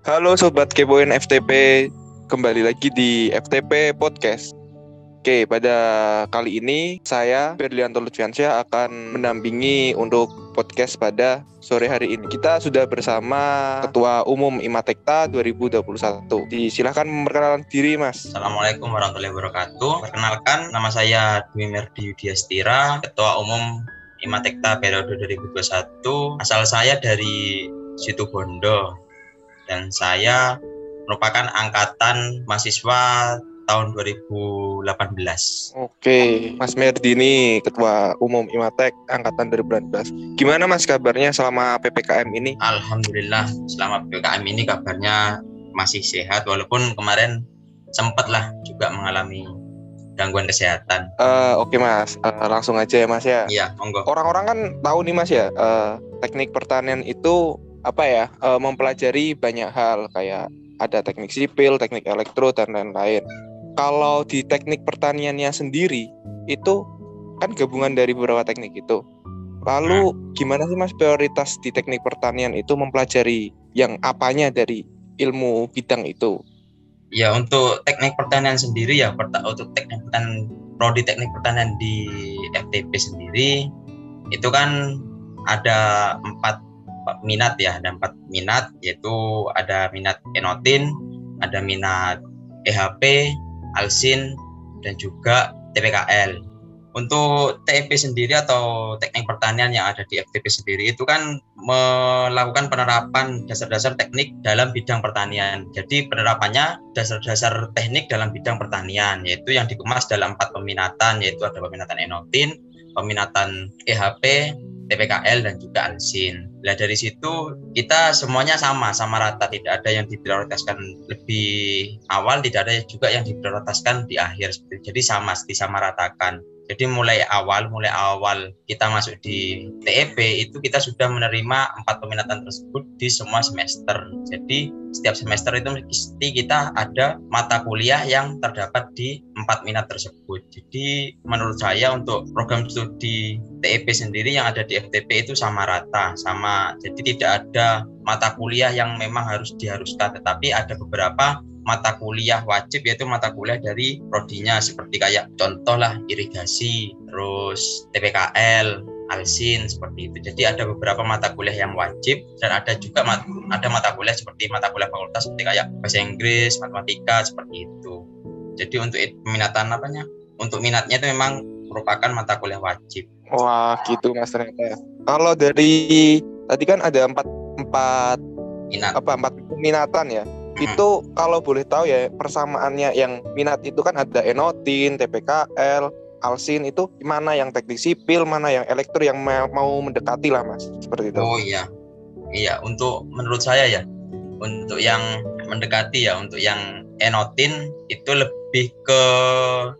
Halo Sobat Kepoin FTP, kembali lagi di FTP Podcast. Oke, pada kali ini saya Berlianto Lutfiansyah akan mendampingi untuk podcast pada sore hari ini. Kita sudah bersama Ketua Umum Imatekta 2021. Disilahkan memperkenalkan diri, Mas. Assalamualaikum warahmatullahi wabarakatuh. Perkenalkan, nama saya Dwi Merdi Yudiastira, Ketua Umum Imatekta periode 2021. Asal saya dari Situ Bondo dan saya merupakan angkatan mahasiswa tahun 2018. Oke, Mas Merdi ini Ketua Umum Imatek Angkatan 2018. Gimana Mas kabarnya selama PPKM ini? Alhamdulillah selama PPKM ini kabarnya masih sehat walaupun kemarin sempatlah juga mengalami gangguan kesehatan. Uh, Oke okay, Mas, uh, langsung aja ya Mas ya. Iya, monggo. Orang-orang kan tahu nih Mas ya, uh, teknik pertanian itu apa ya uh, mempelajari banyak hal kayak ada teknik sipil, teknik elektro dan lain-lain. Kalau di teknik pertaniannya sendiri itu kan gabungan dari beberapa teknik itu. Lalu hmm. gimana sih Mas prioritas di teknik pertanian itu mempelajari yang apanya dari ilmu bidang itu? Ya untuk teknik pertanian sendiri ya untuk teknik pertanian prodi teknik pertanian di FTP sendiri itu kan ada empat minat ya ada empat minat yaitu ada minat enotin ada minat EHP alsin dan juga TPKL untuk TEP sendiri atau teknik pertanian yang ada di FTP sendiri itu kan melakukan penerapan dasar-dasar teknik dalam bidang pertanian. Jadi penerapannya dasar-dasar teknik dalam bidang pertanian yaitu yang dikemas dalam empat peminatan yaitu ada peminatan enotin, peminatan EHP, TPKL dan juga Alsin. Nah dari situ kita semuanya sama, sama rata, tidak ada yang diprioritaskan lebih awal, tidak ada juga yang diprioritaskan di akhir. Jadi sama, disamaratakan. Jadi mulai awal, mulai awal kita masuk di TEP itu kita sudah menerima empat peminatan tersebut di semua semester. Jadi setiap semester itu mesti kita ada mata kuliah yang terdapat di empat minat tersebut. Jadi menurut saya untuk program studi TEP sendiri yang ada di FTP itu sama rata, sama. Jadi tidak ada mata kuliah yang memang harus diharuskan, tetapi ada beberapa mata kuliah wajib yaitu mata kuliah dari prodinya seperti kayak contoh lah irigasi, terus TPKL, alsin seperti itu. Jadi ada beberapa mata kuliah yang wajib dan ada juga mat ada mata kuliah seperti mata kuliah fakultas seperti kayak bahasa Inggris, matematika seperti itu. Jadi untuk peminatan apanya? Untuk minatnya itu memang merupakan mata kuliah wajib. Wah, gitu Mas ternyata. Kalau dari tadi kan ada empat empat minat apa empat peminatan ya itu kalau boleh tahu ya persamaannya yang minat itu kan ada enotin, TPKL, alsin itu mana yang teknik sipil, mana yang elektro yang mau mendekati lah mas seperti itu. Oh iya, iya untuk menurut saya ya untuk yang mendekati ya untuk yang enotin itu lebih ke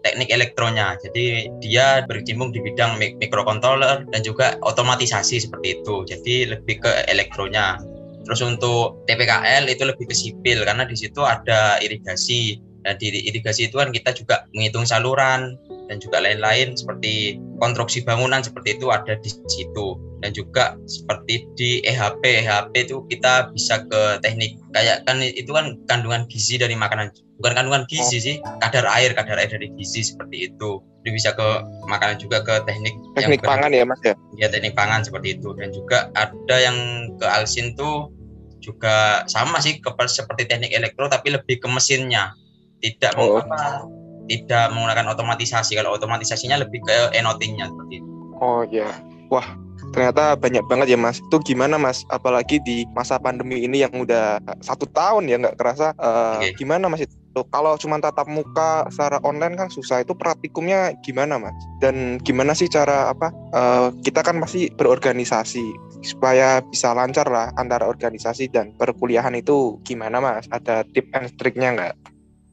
teknik elektronya. Jadi dia berkecimpung di bidang microcontroller dan juga otomatisasi seperti itu. Jadi lebih ke elektronya. Terus untuk TPKL itu lebih ke sipil karena di situ ada irigasi. Dan di irigasi itu kan kita juga menghitung saluran dan juga lain-lain seperti konstruksi bangunan seperti itu ada di situ. Dan juga seperti di EHP EHP itu kita bisa ke teknik kayak kan itu kan kandungan gizi dari makanan. Bukan kandungan gizi oh. sih kadar air kadar air dari gizi seperti itu. Jadi bisa ke makanan juga ke teknik teknik pangan ya mas ya? Ya teknik pangan seperti itu. Dan juga ada yang ke alsin tuh juga sama sih ke, seperti teknik elektro tapi lebih ke mesinnya tidak oh. apa tidak menggunakan otomatisasi. Kalau otomatisasinya lebih ke enotinnya seperti itu. Oh ya wah ternyata banyak banget ya mas. Itu gimana mas? Apalagi di masa pandemi ini yang udah satu tahun ya nggak kerasa. Uh, eh, okay. gimana mas itu? Kalau cuma tatap muka secara online kan susah. Itu praktikumnya gimana mas? Dan gimana sih cara apa uh, kita kan masih berorganisasi supaya bisa lancar lah antara organisasi dan perkuliahan itu. Gimana mas? Ada tip and triknya nggak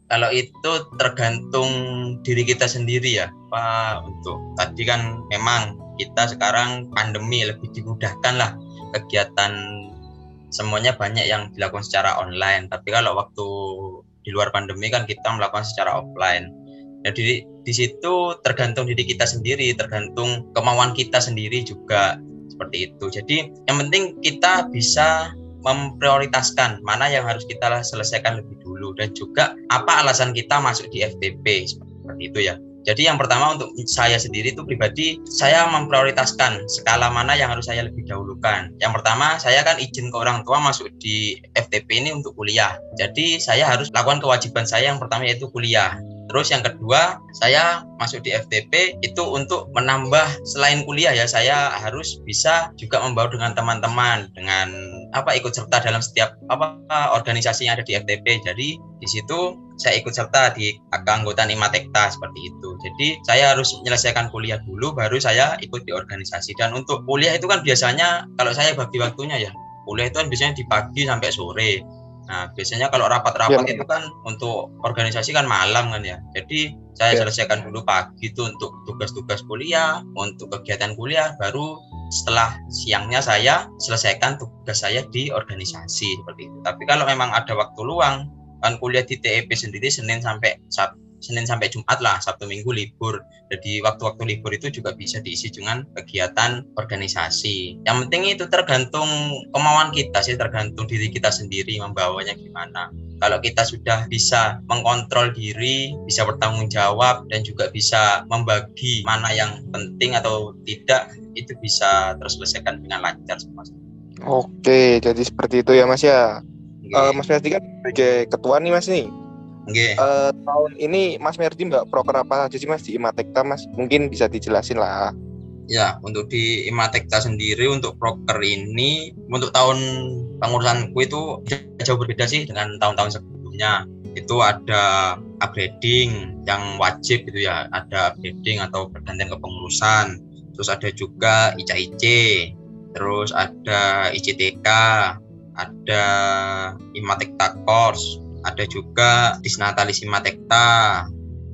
kalau itu tergantung diri kita sendiri ya Pak. Untuk tadi kan memang kita sekarang pandemi lebih dimudahkan lah kegiatan semuanya banyak yang dilakukan secara online. Tapi kalau waktu di luar pandemi kan kita melakukan secara offline. Jadi di situ tergantung diri kita sendiri tergantung kemauan kita sendiri juga seperti itu. Jadi yang penting kita bisa memprioritaskan mana yang harus kita selesaikan lebih dulu dan juga apa alasan kita masuk di FTP seperti itu ya. Jadi yang pertama untuk saya sendiri itu pribadi saya memprioritaskan skala mana yang harus saya lebih dahulukan. Yang pertama saya kan izin ke orang tua masuk di FTP ini untuk kuliah. Jadi saya harus lakukan kewajiban saya yang pertama yaitu kuliah. Terus yang kedua, saya masuk di FTP itu untuk menambah selain kuliah ya, saya harus bisa juga membawa dengan teman-teman dengan apa ikut serta dalam setiap apa organisasi yang ada di FTP. Jadi di situ saya ikut serta di keanggotaan Imatekta seperti itu. Jadi saya harus menyelesaikan kuliah dulu baru saya ikut di organisasi. Dan untuk kuliah itu kan biasanya kalau saya bagi waktunya ya, kuliah itu kan biasanya di pagi sampai sore Nah, biasanya kalau rapat-rapat ya, itu kan untuk organisasi kan malam kan ya. Jadi saya ya. selesaikan dulu pagi itu untuk tugas-tugas kuliah, untuk kegiatan kuliah, baru setelah siangnya saya selesaikan tugas saya di organisasi seperti itu. Tapi kalau memang ada waktu luang, kan kuliah di TEP sendiri Senin sampai Sabtu Senin sampai Jumat lah, Sabtu Minggu libur. Jadi waktu-waktu libur itu juga bisa diisi dengan kegiatan organisasi. Yang penting itu tergantung kemauan kita sih, tergantung diri kita sendiri membawanya gimana. Kalau kita sudah bisa mengkontrol diri, bisa bertanggung jawab, dan juga bisa membagi mana yang penting atau tidak, itu bisa terselesaikan dengan lancar semua. Oke, jadi seperti itu ya Mas ya. Uh, Mas Ferdi kan sebagai ketua nih Mas nih Okay. Uh, eh, tahun ini Mas Merdi mbak proker apa aja sih Mas di Imatekta Mas? Mungkin bisa dijelasin lah. Ya, untuk di Imatekta sendiri untuk proker ini untuk tahun pengurusanku itu jauh berbeda sih dengan tahun-tahun sebelumnya. Itu ada upgrading yang wajib gitu ya, ada upgrading atau pergantian kepengurusan. Terus ada juga ICIC, terus ada ICTK, ada Imatekta Course, ada juga Disnatalisima Tekta,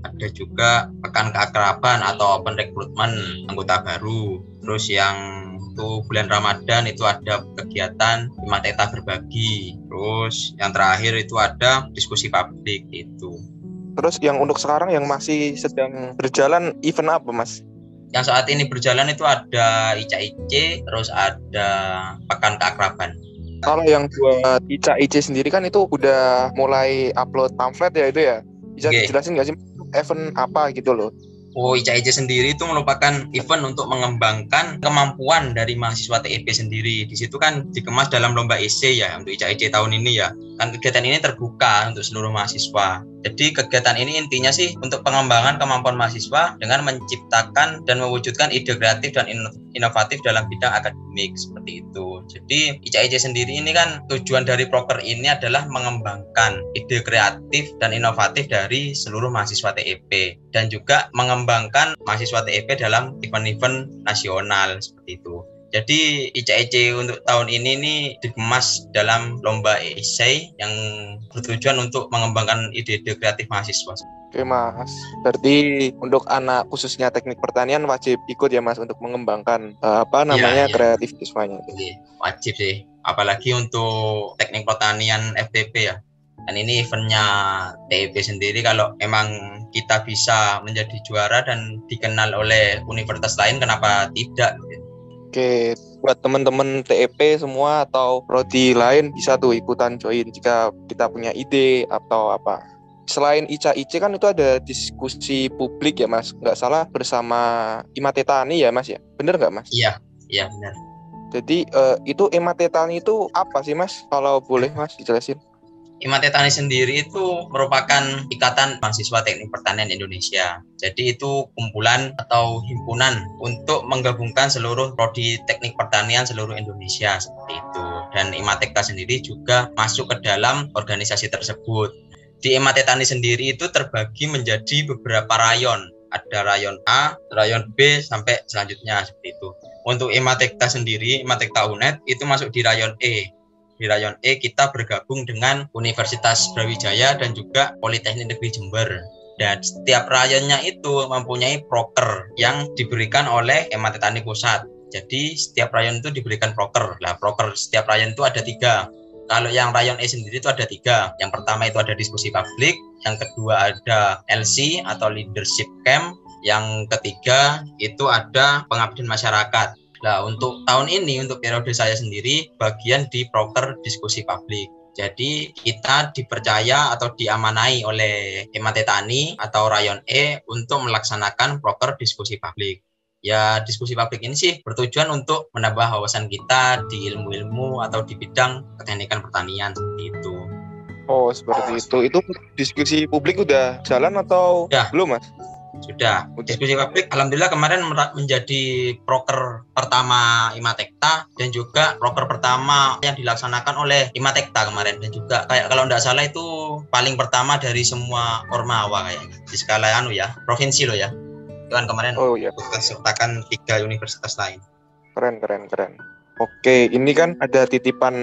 ada juga pekan keakraban atau open recruitment anggota baru. Terus yang itu bulan Ramadan itu ada kegiatan lima teta berbagi. Terus yang terakhir itu ada diskusi publik itu. Terus yang untuk sekarang yang masih sedang berjalan event apa mas? Yang saat ini berjalan itu ada ICA-IC, terus ada Pekan Keakraban. Kalau yang buat Ica IC sendiri kan itu udah mulai upload pamflet ya itu ya. Bisa okay. dijelasin nggak sih event apa gitu loh? Oh, ICIJ sendiri itu merupakan event untuk mengembangkan kemampuan dari mahasiswa TEP sendiri. Di situ kan dikemas dalam lomba EC ya untuk ICIJ tahun ini ya. Kan kegiatan ini terbuka untuk seluruh mahasiswa. Jadi kegiatan ini intinya sih untuk pengembangan kemampuan mahasiswa dengan menciptakan dan mewujudkan ide kreatif dan inovatif dalam bidang akademik seperti itu. Jadi ICIJ sendiri ini kan tujuan dari proker ini adalah mengembangkan ide kreatif dan inovatif dari seluruh mahasiswa TEP dan juga mengembangkan mahasiswa TEP dalam event-event nasional seperti itu. Jadi ICIC untuk tahun ini nih dikemas dalam lomba esai yang bertujuan untuk mengembangkan ide-ide kreatif mahasiswa. Oke mas, berarti untuk anak khususnya teknik pertanian wajib ikut ya mas untuk mengembangkan uh, apa namanya ya, ya. kreatif siswanya. Wajib sih, apalagi untuk teknik pertanian FTP ya. Dan ini eventnya TIP sendiri kalau emang kita bisa menjadi juara dan dikenal oleh universitas lain kenapa tidak? Oke, buat teman-teman TEP semua atau prodi lain bisa tuh ikutan join jika kita punya ide atau apa. Selain ICA IC kan itu ada diskusi publik ya Mas, nggak salah bersama Imatetani ya Mas ya, bener nggak Mas? Iya, iya benar. Jadi uh, itu Imatetani itu apa sih Mas? Kalau boleh Mas dijelasin. Imate Tani sendiri itu merupakan ikatan mahasiswa teknik pertanian Indonesia. Jadi itu kumpulan atau himpunan untuk menggabungkan seluruh prodi teknik pertanian seluruh Indonesia seperti itu. Dan Imatekta sendiri juga masuk ke dalam organisasi tersebut. Di Imatetani sendiri itu terbagi menjadi beberapa rayon. Ada rayon A, rayon B sampai selanjutnya seperti itu. Untuk Imatekta sendiri, Imatekta UNED itu masuk di rayon E di rayon E kita bergabung dengan Universitas Brawijaya dan juga Politeknik Negeri Jember. Dan setiap rayonnya itu mempunyai proker yang diberikan oleh MAT Tani Pusat. Jadi setiap rayon itu diberikan proker. Lah proker setiap rayon itu ada tiga. Kalau yang rayon E sendiri itu ada tiga. Yang pertama itu ada diskusi publik, yang kedua ada LC atau leadership camp, yang ketiga itu ada pengabdian masyarakat. Nah, untuk tahun ini, untuk periode saya sendiri, bagian di proker diskusi publik. Jadi kita dipercaya atau diamanai oleh Emate Tani atau Rayon E untuk melaksanakan proker diskusi publik. Ya diskusi publik ini sih bertujuan untuk menambah wawasan kita di ilmu-ilmu atau di bidang keteknikan pertanian seperti itu. Oh seperti itu. Itu diskusi publik udah jalan atau ya. belum mas? Sudah. Diskusi publik alhamdulillah kemarin menjadi proker pertama Imatekta dan juga proker pertama yang dilaksanakan oleh Imatekta kemarin dan juga kayak kalau tidak salah itu paling pertama dari semua Ormawa kayaknya di skala anu ya, provinsi loh ya. Itu kan kemarin oh, iya. sertakan tiga universitas lain. Keren keren keren. Oke, ini kan ada titipan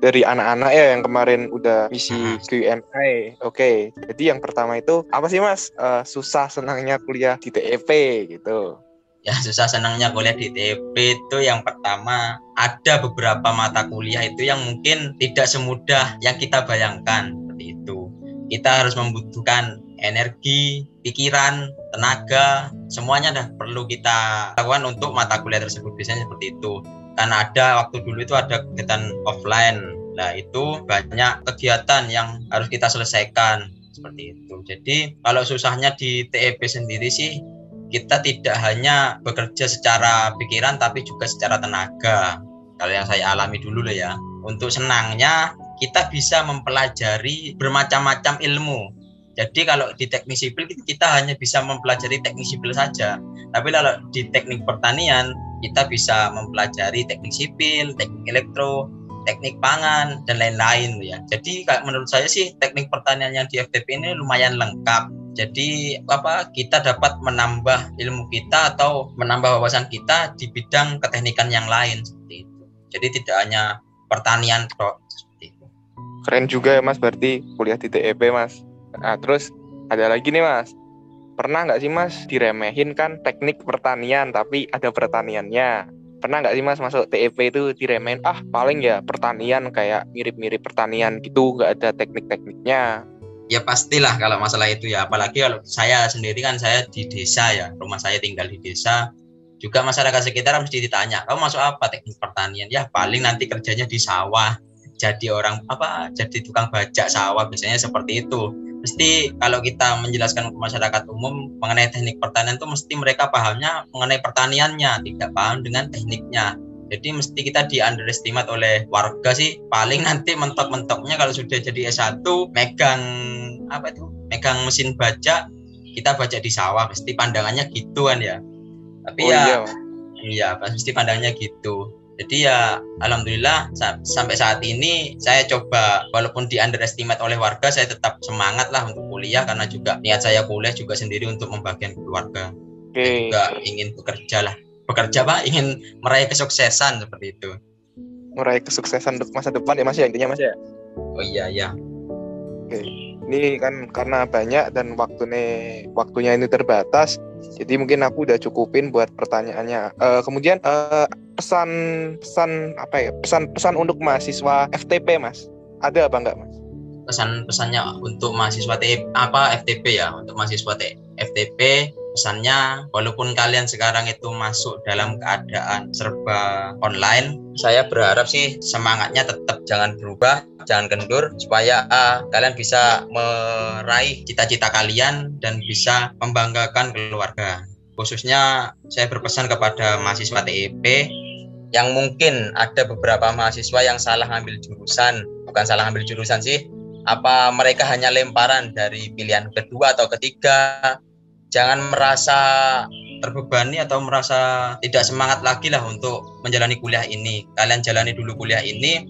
dari anak-anak ya yang kemarin udah misi Q&A. Oke, jadi yang pertama itu apa sih mas? Uh, susah senangnya kuliah di TEP gitu. Ya susah senangnya kuliah di TEP itu yang pertama ada beberapa mata kuliah itu yang mungkin tidak semudah yang kita bayangkan seperti itu. Kita harus membutuhkan energi, pikiran, tenaga, semuanya dah perlu kita lakukan untuk mata kuliah tersebut. Biasanya seperti itu kan ada waktu dulu itu ada kegiatan offline. Nah itu banyak kegiatan yang harus kita selesaikan seperti itu. Jadi kalau susahnya di TEP sendiri sih kita tidak hanya bekerja secara pikiran tapi juga secara tenaga. Kalau yang saya alami dulu lah ya. Untuk senangnya kita bisa mempelajari bermacam-macam ilmu. Jadi kalau di teknik sipil kita hanya bisa mempelajari teknik sipil saja. Tapi kalau di teknik pertanian kita bisa mempelajari teknik sipil, teknik elektro, teknik pangan dan lain-lain ya. Jadi menurut saya sih teknik pertanian yang di FTP ini lumayan lengkap. Jadi apa kita dapat menambah ilmu kita atau menambah wawasan kita di bidang keteknikan yang lain seperti itu. Jadi tidak hanya pertanian seperti itu. Keren juga ya Mas berarti kuliah di TEP Mas. Nah, terus ada lagi nih Mas. Pernah nggak sih Mas diremehin kan teknik pertanian tapi ada pertaniannya? Pernah nggak sih Mas masuk TEP itu diremehin ah paling ya pertanian kayak mirip-mirip pertanian gitu nggak ada teknik-tekniknya? Ya pastilah kalau masalah itu ya apalagi kalau saya sendiri kan saya di desa ya rumah saya tinggal di desa juga masyarakat sekitar mesti ditanya kamu masuk apa teknik pertanian ya paling nanti kerjanya di sawah jadi orang apa jadi tukang bajak sawah biasanya seperti itu mesti kalau kita menjelaskan ke masyarakat umum mengenai teknik pertanian itu mesti mereka pahamnya mengenai pertaniannya tidak paham dengan tekniknya. Jadi mesti kita di underestimate oleh warga sih. Paling nanti mentok-mentoknya kalau sudah jadi S1 megang apa itu? Megang mesin baca kita baca di sawah. Mesti pandangannya gitu kan ya. Tapi oh, ya iya. iya pasti pandangnya gitu jadi ya alhamdulillah sampai saat ini saya coba walaupun di underestimate oleh warga saya tetap semangat lah untuk kuliah karena juga niat saya kuliah juga sendiri untuk membagian keluarga. Okay. Saya juga ingin bekerja lah. Bekerja pak ingin meraih kesuksesan seperti itu. Meraih kesuksesan untuk masa depan ya Mas ya intinya Mas ya. Oh iya ya. Oke. Ini kan karena banyak dan waktunya waktunya ini terbatas. Jadi mungkin aku udah cukupin buat pertanyaannya. Uh, kemudian uh, pesan pesan apa ya? Pesan pesan untuk mahasiswa FTP mas. Ada apa enggak mas? Pesan pesannya untuk mahasiswa T apa FTP ya? Untuk mahasiswa T FTP pesannya walaupun kalian sekarang itu masuk dalam keadaan serba online saya berharap sih semangatnya tetap jangan berubah jangan kendur supaya uh, kalian bisa meraih cita-cita kalian dan bisa membanggakan keluarga khususnya saya berpesan kepada mahasiswa TEP yang mungkin ada beberapa mahasiswa yang salah ngambil jurusan, bukan salah ngambil jurusan sih, apa mereka hanya lemparan dari pilihan kedua atau ketiga. Jangan merasa terbebani atau merasa tidak semangat lagi lah untuk menjalani kuliah ini. Kalian jalani dulu kuliah ini,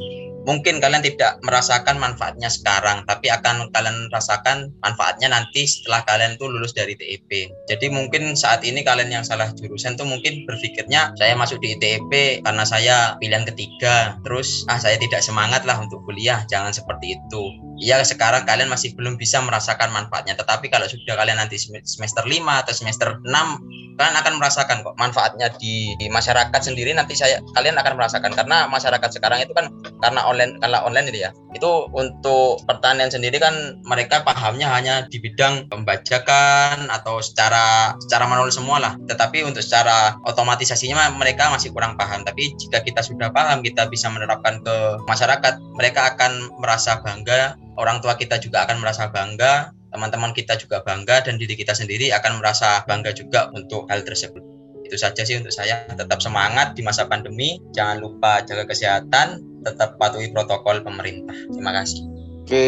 mungkin kalian tidak merasakan manfaatnya sekarang, tapi akan kalian rasakan manfaatnya nanti setelah kalian tuh lulus dari TEP. Jadi mungkin saat ini kalian yang salah jurusan tuh mungkin berpikirnya saya masuk di TEP karena saya pilihan ketiga, terus ah saya tidak semangat lah untuk kuliah, jangan seperti itu. Iya sekarang kalian masih belum bisa merasakan manfaatnya, tetapi kalau sudah kalian nanti semester 5 atau semester 6 kalian akan merasakan kok manfaatnya di, di masyarakat sendiri nanti saya kalian akan merasakan karena masyarakat sekarang itu kan karena online kalau online ini ya. Itu untuk pertanian sendiri kan mereka pahamnya hanya di bidang pembajakan atau secara secara manual semua lah tetapi untuk secara otomatisasinya mereka masih kurang paham. Tapi jika kita sudah paham kita bisa menerapkan ke masyarakat mereka akan merasa bangga orang tua kita juga akan merasa bangga teman-teman kita juga bangga dan diri kita sendiri akan merasa bangga juga untuk hal tersebut. Itu saja sih untuk saya. Tetap semangat di masa pandemi. Jangan lupa jaga kesehatan tetap patuhi protokol pemerintah. Terima kasih. Oke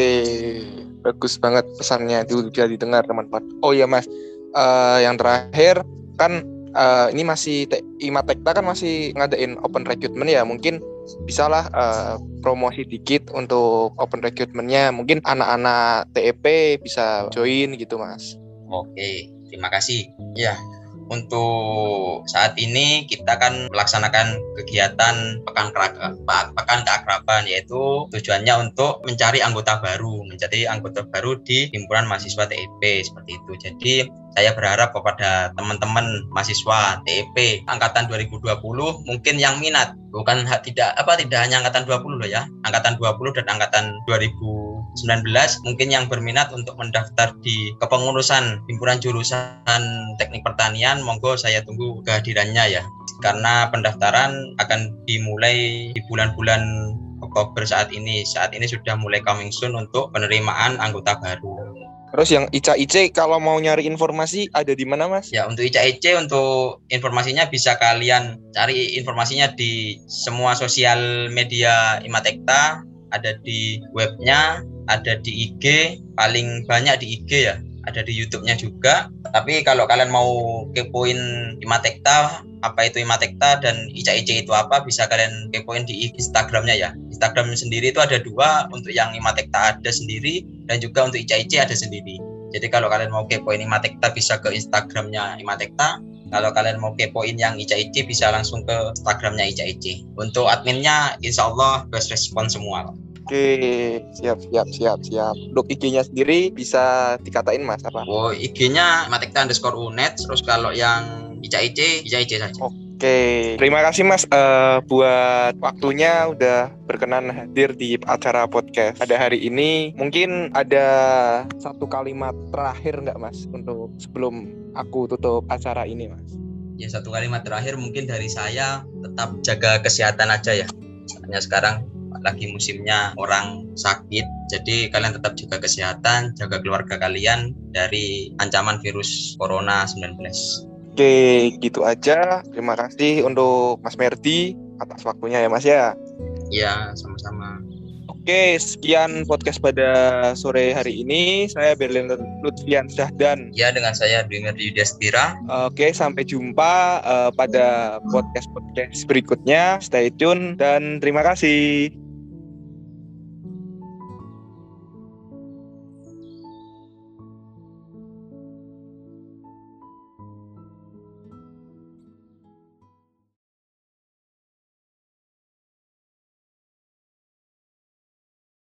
bagus banget pesannya itu sudah didengar teman-teman. Oh ya mas. Uh, yang terakhir kan uh, ini masih Imatekta kan masih ngadain open recruitment ya. Mungkin bisalah uh, promosi dikit untuk open recruitmentnya. Mungkin anak-anak TEP bisa join gitu mas. Oke terima kasih. Ya untuk saat ini kita kan melaksanakan kegiatan pekan pekan keakraban yaitu tujuannya untuk mencari anggota baru, menjadi anggota baru di himpunan mahasiswa TEP seperti itu. Jadi saya berharap kepada teman-teman mahasiswa TEP angkatan 2020 mungkin yang minat bukan tidak apa tidak hanya angkatan 20 loh ya, angkatan 20 dan angkatan 2000 19 mungkin yang berminat untuk mendaftar di kepengurusan himpunan jurusan teknik pertanian monggo saya tunggu kehadirannya ya. Karena pendaftaran akan dimulai di bulan-bulan Oktober saat ini. Saat ini sudah mulai coming soon untuk penerimaan anggota baru. Terus yang Ica IC kalau mau nyari informasi ada di mana Mas? Ya untuk Ica IC untuk informasinya bisa kalian cari informasinya di semua sosial media Imatekta, ada di webnya, ada di IG paling banyak di IG ya. Ada di YouTube-nya juga. Tapi kalau kalian mau kepoin Imatekta apa itu Imatekta dan ICIC itu apa bisa kalian kepoin di Instagramnya ya. Instagram sendiri itu ada dua untuk yang Imatekta ada sendiri dan juga untuk ICIC ada sendiri. Jadi kalau kalian mau kepoin Imatekta bisa ke Instagramnya Imatekta kalau kalian mau kepoin yang ICIC bisa langsung ke Instagramnya ICIC untuk adminnya insya Allah best respon semua Oke, siap, siap, siap, siap. Untuk IG-nya sendiri bisa dikatain mas apa? Oh, IG-nya matekta underscore unet. Terus kalau yang ICIC, ICIC saja. Oke, terima kasih mas uh, buat waktunya udah berkenan hadir di acara podcast pada hari ini. Mungkin ada satu kalimat terakhir nggak mas untuk sebelum aku tutup acara ini mas? Ya satu kalimat terakhir mungkin dari saya tetap jaga kesehatan aja ya. Soalnya sekarang lagi musimnya orang sakit. Jadi kalian tetap jaga kesehatan jaga keluarga kalian dari ancaman virus corona 19 oke gitu aja. Terima kasih untuk Mas Merdi atas waktunya ya Mas ya. Iya sama-sama Oke, sekian podcast pada sore hari ini. Saya Berlin Lutfian Syahdan. Ya, dengan saya Dwinger Yudhistira. Oke, sampai jumpa uh, pada podcast-podcast berikutnya. Stay tune dan terima kasih.